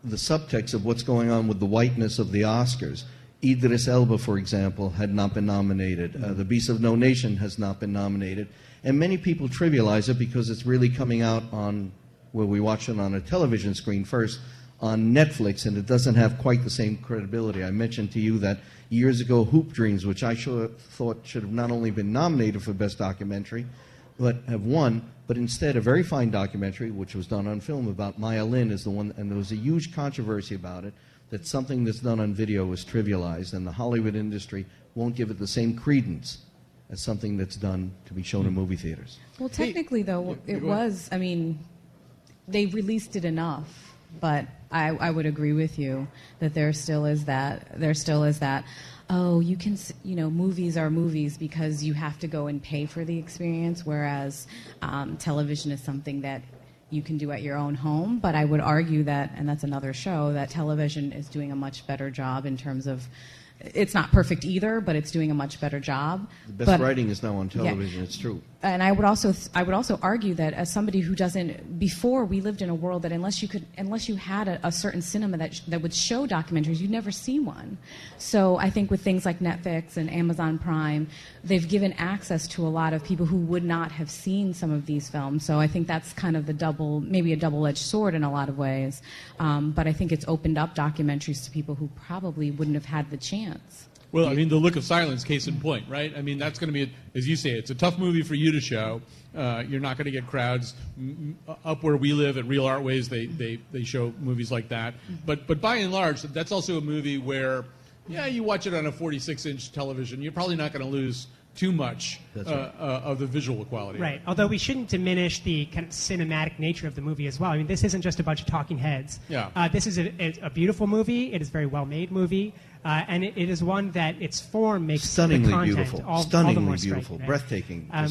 the subtext of what's going on with the whiteness of the Oscars. Idris Elba, for example, had not been nominated. Uh, the Beast of No Nation has not been nominated. And many people trivialize it because it's really coming out on, where we watch it on a television screen first, on Netflix, and it doesn't have quite the same credibility. I mentioned to you that years ago, Hoop Dreams, which I sure thought should have not only been nominated for Best Documentary, but have won. But instead, a very fine documentary, which was done on film about Maya Lin, is the one, and there was a huge controversy about it. That something that's done on video is trivialized, and the Hollywood industry won't give it the same credence as something that's done to be shown in movie theaters. Well, technically, though, yeah, it go ahead. was. I mean, they released it enough, but I, I would agree with you that there still is that. There still is that. Oh, you can. You know, movies are movies because you have to go and pay for the experience, whereas um, television is something that you can do at your own home. But I would argue that, and that's another show, that television is doing a much better job in terms of. It's not perfect either, but it's doing a much better job. The best But- writing is now on Yeah. television. It's true. And I would also I would also argue that as somebody who doesn't before we lived in a world that unless you could unless you had a, a certain cinema that sh- that would show documentaries you'd never see one. So I think with things like Netflix and Amazon Prime, they've given access to a lot of people who would not have seen some of these films. So I think that's kind of the double maybe a double edged sword in a lot of ways. Um, but I think it's opened up documentaries to people who probably wouldn't have had the chance. Well, I mean, The Look of Silence, case in point, right? I mean, that's going to be, a, as you say, it's a tough movie for you to show. Uh, you're not going to get crowds up where we live at Real Artways. They, they, they show movies like that. But, but by and large, that's also a movie where, yeah, you watch it on a 46 inch television. You're probably not going to lose too much uh, right. uh, of the visual quality. Right. Although we shouldn't diminish the kind of cinematic nature of the movie as well. I mean, this isn't just a bunch of talking heads. Yeah. Uh, this is a, a, a beautiful movie. It is a very well made movie. Uh, and it, it is one that its form makes Stunningly the content beautiful. all, all Stunningly the more beautiful. right? Breathtaking. Um,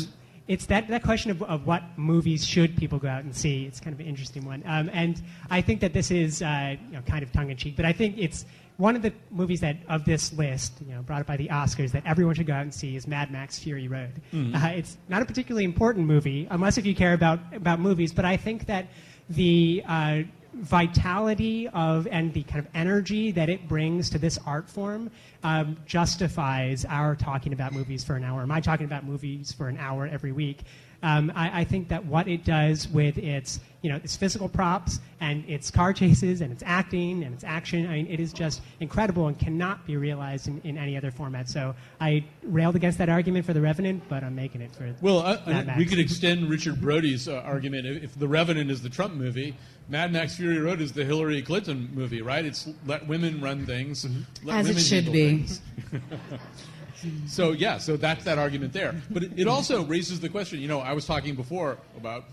it's that, that question of, of what movies should people go out and see. It's kind of an interesting one. Um, and I think that this is uh, you know, kind of tongue in cheek, but I think it's one of the movies that of this list, you know, brought up by the Oscars, that everyone should go out and see is Mad Max: Fury Road. Mhm. Uh, it's not a particularly important movie, unless if you care about about movies. But I think that the uh, vitality of and the kind of energy that it brings to this art form um, justifies our talking about movies for an hour. Am I talking about movies for an hour every week? Um, I, I think that what it does with its, you know, its physical props and its car chases and its acting and its action, I mean, it is just incredible and cannot be realized in, in any other format. So I railed against that argument for The Revenant, but I'm making it for Well, uh, Mad Max. we could extend Richard Brody's uh, argument. If, if The Revenant is the Trump movie, Mad Max Fury Road is the Hillary Clinton movie, right? It's let women run things. Let As it women should handle be. so yeah, so that's that argument there. But it, it also raises the question. You know, I was talking before about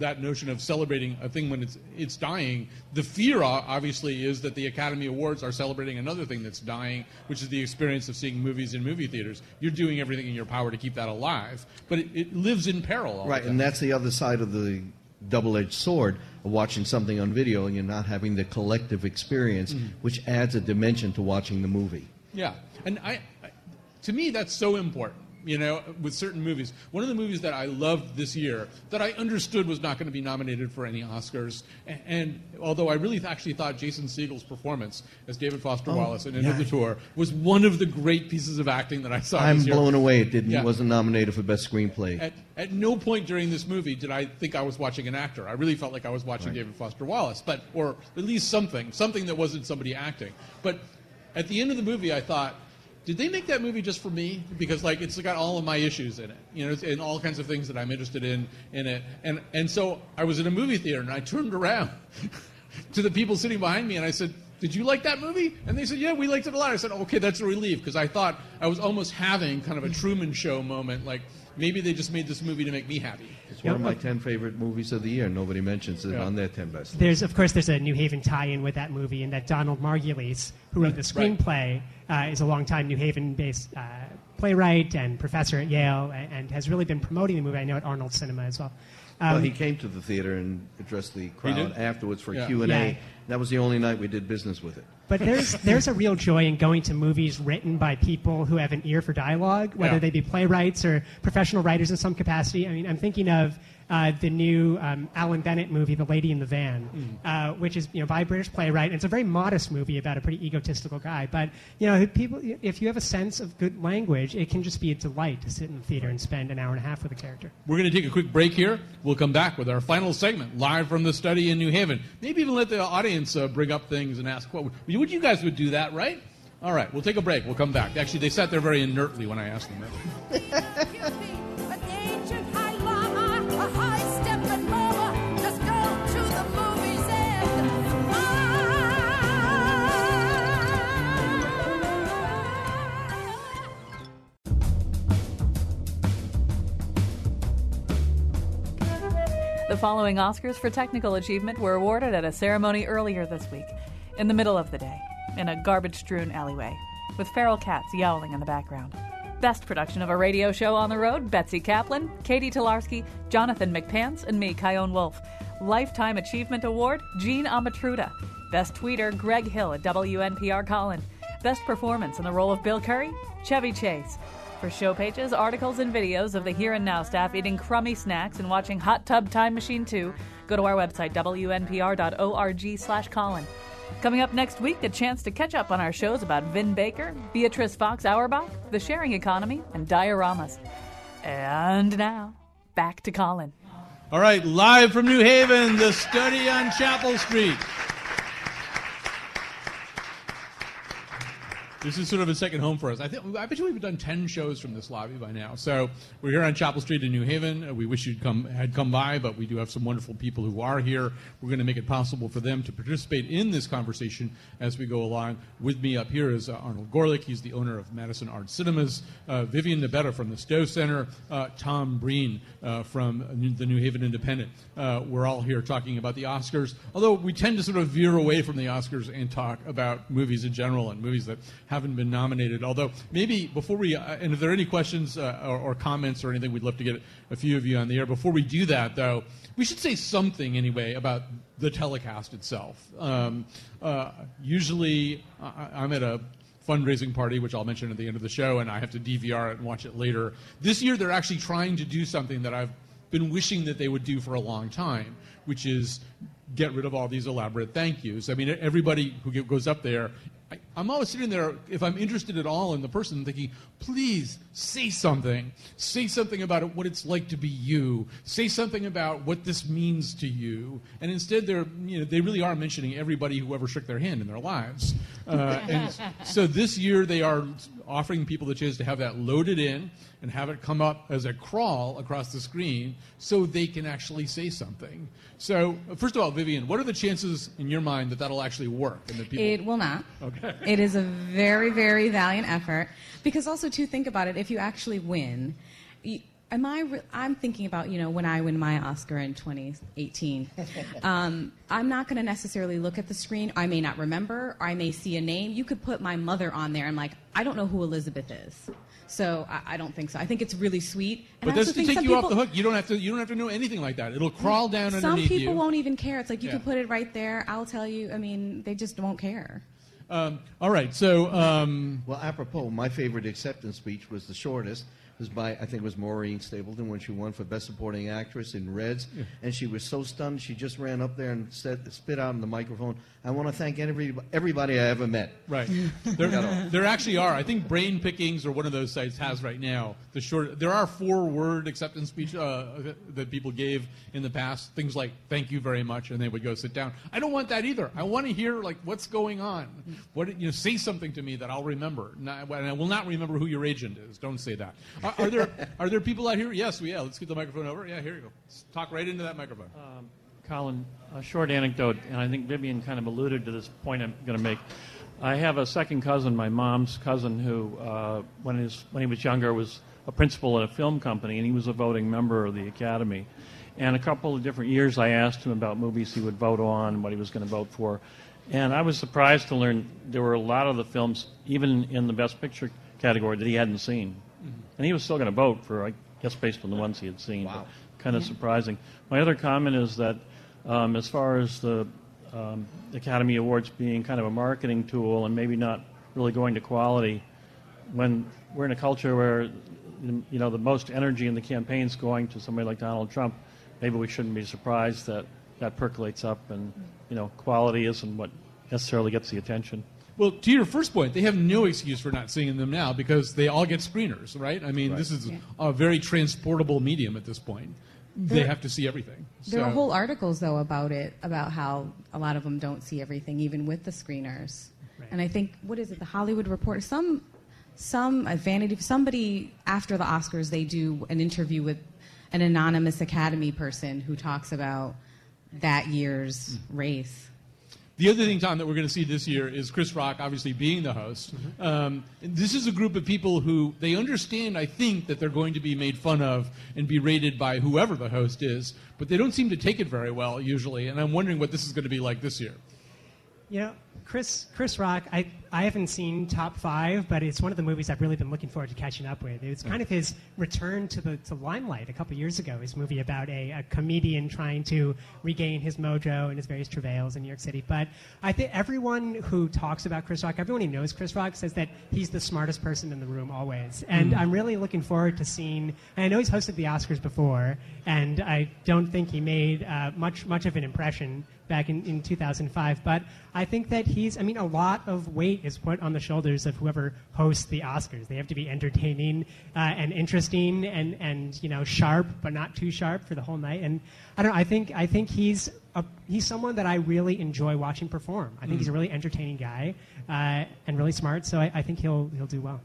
that notion of celebrating a thing when it's it's dying. The fear, obviously, is that the Academy Awards are celebrating another thing that's dying, which is the experience of seeing movies in movie theaters. You're doing everything in your power to keep that alive, but it, it lives in peril. Right, and that's the other side of the double-edged sword of watching something on video and you're not having the collective experience, Mm. which adds a dimension to watching the movie. Yeah, and I, to me, that's so important. You know, with certain movies. One of the movies that I loved this year that I understood was not going to be nominated for any Oscars, and, and although I really th- actually thought Jason Segel's performance as David Foster Oh, Wallace in End of the Tour was one of the great pieces of acting that I saw. I'm this year. blown away it didn't Yeah. wasn't nominated for best screenplay. At, at no point during this movie did I think I was watching an actor. I really felt like I was watching. David Foster Wallace, but or at least something, something that wasn't somebody acting. But at the end of the movie, I thought, did they make that movie just for me? Because like it's got all of my issues in it, you know, and all kinds of things that I'm interested in in it. And and so I was in a movie theater and I turned around to the people sitting behind me and I said. Did you like that movie? And they said, Yeah, we liked it a lot. I said, Okay, that's a relief because I thought I was almost having kind of a Truman Show moment. Like maybe they just made this movie to make me happy. It's one of my 10 favorite movies of the year. Nobody mentions it Yeah. on their 10 best. There's, of course, there's a New Haven tie-in with that movie, and that Donald Margulies, who wrote the Right. screenplay, uh, is a longtime New Haven-based uh, playwright and professor at Yale, and, and has really been promoting the movie. I know at Arnold Cinema as well. Um, well, he came to the theater and addressed the crowd afterwards for Yeah. a Q&A. Yeah. That was the only night we did business with it. But there's there's a real joy in going to movies written by people who have an ear for dialogue, whether Yeah. they be playwrights or professional writers in some capacity. I mean, I'm thinking of uh, the new um, Alan Bennett movie, The Lady in the Van, uh, which is you know by a British playwright. And it's a very modest movie about a pretty egotistical guy. But you know, people, if you have a sense of good language, it can just be a delight to sit in the theater and spend an hour and a half with a character. We're going to take a quick break here. We'll come back with our final segment, live from the study in New Haven. Maybe even let the audience uh, bring up things and ask what would would you guys would do that, right? All right, we'll take a break. We'll come back. Actually, they sat there very inertly when I asked them earlier. The following Oscars for technical achievement were awarded at a ceremony earlier this week, in the middle of the day, in a garbage strewn alleyway, with feral cats yowling in the background. Best production of a radio show on the road Betsy Kaplan, Katie Tolarski, Jonathan McPants, and me, Chion Wolf. Lifetime Achievement Award Gene Amatruda. Best tweeter Greg Hill at WNPR Colin. Best performance in the role of Bill Curry Chevy Chase. For show pages, articles, and videos of the Here and Now staff eating crummy snacks and watching Hot Tub Time Machine 2, go to our website, wnpr.org slash Colin. Coming up next week, a chance to catch up on our shows about Vin Baker, Beatrice Fox Auerbach, the sharing economy, and dioramas. And now, back to Colin. All right, live from New Haven, the study on Chapel Street. This is sort of a second home for us. I think I bet you we've done ten shows from this lobby by now. So we're here on Chapel Street in New Haven. Uh, We wish you'd come had come by, but we do have some wonderful people who are here. We're going to make it possible for them to participate in this conversation as we go along. With me up here is uh, Arnold Gorlick. He's the owner of Madison Art Cinemas. Uh, Vivian Nabetta from the Stowe Center. Uh, Tom Breen uh, from the New Haven Independent. Uh, we're all here talking about the Oscars. Although we tend to sort of veer away from the Oscars and talk about movies in general and movies that haven't been nominated. Although maybe before we, uh, and if there are any questions uh, or, or comments or anything, we'd love to get a few of you on the air. Before we do that, though, we should say something anyway about the telecast itself. Um, uh, usually, I, I'm at a fundraising party, which I'll mention at the end of the show, and I have to DVR it and watch it later. This year, they're actually trying to do something that I've been wishing that they would do for a long time, which is get rid of all these elaborate thank yous. I mean, everybody who goes up there, I'm always sitting there, if I'm interested at all in the person, thinking, please say something. Say something about what it's like to be you. Say something about what this means to you. And instead, they're, you know, they really are mentioning everybody who ever shook their hand in their lives. Uh, and so this year, they are offering people the chance to have that loaded in and have it come up as a crawl across the screen so they can actually say something. So, first of all, Vivian, what are the chances in your mind that that'll actually work and that people? It will not. Okay. It is a very, very valiant effort. Because also, to think about it, if you actually win, am I? Re- I'm thinking about you know when I win my Oscar in 2018. um, I'm not going to necessarily look at the screen. I may not remember. Or I may see a name. You could put my mother on there. I'm like, I don't know who Elizabeth is. So I, I don't think so. I think it's really sweet. And But I that's also to take some you off the hook. You don't have to. You don't have to know anything like that. It'll crawl down underneath. Some people you. won't even care. It's like you Yeah. can put it right there. I'll tell you. I mean, they just won't care. Um, all right. So um, Well, apropos, my favorite acceptance speech was the shortest. It was by I think it was Maureen Stapleton when she won for Best Supporting Actress in Reds, and she was so stunned she just ran up there and said, spit out in the microphone. I want to thank every, everybody I ever met. Right. There, there actually are. I think Brain Pickings or one of those sites has right now the short. There are four word acceptance speech uh, that people gave in the past. Things like "Thank you very much," and they would go sit down. I don't want that either. I want to hear like what's going on. What you know, say something to me that I'll remember. Not, and I will not remember who your agent is. Don't say that. Are, are there are there people out here? Yes, we yeah. Let's get the microphone over. Yeah, here you go. Let's talk right into that microphone. Colin, a short anecdote, and I think Vivian kind of alluded to this point I'm going to make. I have a second cousin, my mom's cousin, who, uh, when, his, when he was younger, was a principal at a film company, and he was a voting member of the Academy. And a couple of different years, I asked him about movies he would vote on, and what he was going to vote for. And I was surprised to learn there were a lot of the films, even in the Best Picture category, that he hadn't seen. And he was still going to vote for, I guess, based on the ones he had seen. Wow. Kind of surprising. My other comment is that um, as far as the um, Academy Awards being kind of a marketing tool and maybe not really going to quality, when we're in a culture where you know the most energy in the campaign's going to somebody like Donald Trump, maybe we shouldn't be surprised that that percolates up and you know quality isn't what necessarily gets the attention. Well, to your first point, they have no excuse for not seeing them now because they all get screeners, right? I mean, this is a very transportable medium at this point. They have to see everything. There are whole articles though about it, about how a lot of them don't see everything, even with the screeners. And I think what is it, the Hollywood Reporter? Some, some Vanity, somebody after the Oscars, they do an interview with an anonymous Academy person who talks about that year's mm. race. The other thing, Tom, that we're going to see this year is Chris Rock obviously being the host. Um, this is a group of people who they understand, I think, that they're going to be made fun of and be rated by whoever the host is, but they don't seem to take it very well usually. And I'm wondering what this is going to be like this year. You know, Chris Chris Rock, I, I haven't seen Top Five, but it's one of the movies I've really been looking forward to catching up with. It's kind of his return to the to limelight a couple years ago. His movie about a, a comedian trying to regain his mojo and his various travails in New York City. But I think everyone who talks about Chris Rock, everyone who knows Chris Rock, says that he's the smartest person in the room always. And Mm. I'm really looking forward to seeing. And I know he's hosted the Oscars before, and I don't think he made uh, much much of an impression back in, in 2005. But I think that he's, I mean, a lot of weight is put on the shoulders of whoever hosts the Oscars. They have to be entertaining uh, and interesting and, and, you know, sharp, but not too sharp for the whole night. And I don't know, I think, I think he's, a, he's someone that I really enjoy watching perform. I think Mm. he's a really entertaining guy uh, and really smart, so I, I think he'll, he'll do well.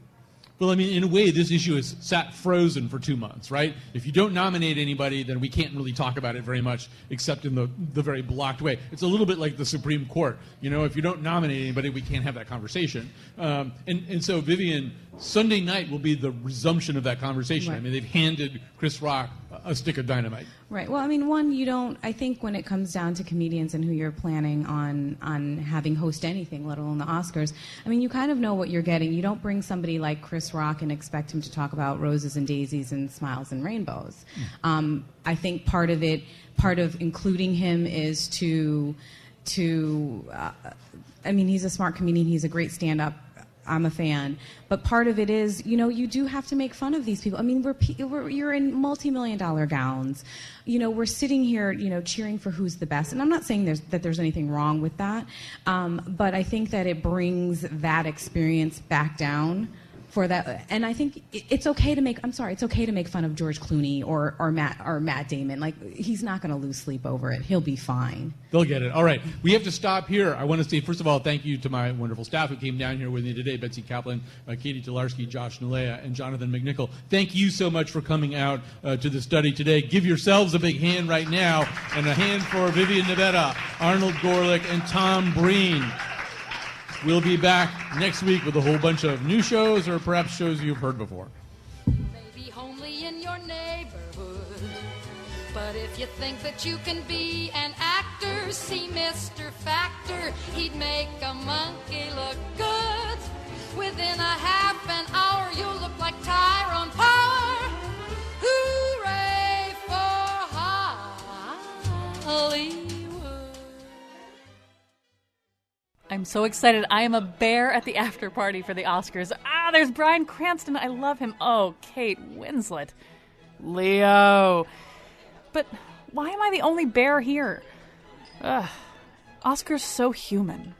Well, I mean, in a way, this issue has sat frozen for two months, right? If you don't nominate anybody, then we can't really talk about it very much, except in the, the very blocked way. It's a little bit like the Supreme Court. You know, if you don't nominate anybody, we can't have that conversation. Um, and, and so, Vivian, Sunday night will be the resumption of that conversation. I mean, they've handed Chris Rock a, stick of dynamite. Right. Well, I mean, one, you don't. I think when it comes down to comedians and who you're planning on on having host anything, let alone the Oscars, I mean, you kind of know what you're getting. You don't bring somebody like Chris Rock and expect him to talk about roses and daisies and smiles and rainbows. Um, I think part of it, part of including him, is to to. Uh, I mean, he's a smart comedian. He's a great stand-up. I'm a fan, but part of it is, you know, you do have to make fun of these people. I mean, we're, we're you're in multi-million dollar gowns. You know, we're sitting here, you know, cheering for who's the best. And I'm not saying there's, that there's anything wrong with that, um, but I think that it brings that experience back down for that. And I think it's okay to make. I'm sorry, it's okay to make fun of George Clooney or or Matt or Matt Damon. Like he's not going to lose sleep over it. He'll be fine. They'll get it. All right. We have to stop here. I want to say, first of all, thank you to my wonderful staff who came down here with me today Betsy Kaplan, uh, Katie Tolarski, Josh Nalven, and Jonathan McNichol. Thank you so much for coming out uh, to the study today. Give yourselves a big hand right now, and a hand for Vivian Nabetta, Arnold Gorlick, and Tom Breen. We'll be back next week with a whole bunch of new shows or perhaps shows you've heard before. Be homely in your neighborhood. But if you think that you can be an actor, see Mr. Factor, he'd make a monkey look good. Within a half an hour, you'll look like Tyrone Power. Hooray for. I'm so excited. I am a bear at the after party for the Oscars. Ah, there's Bryan Cranston. I love him. Oh, Kate Winslet. Leo. But why am I the only bear here? Ugh. Oscar's so human.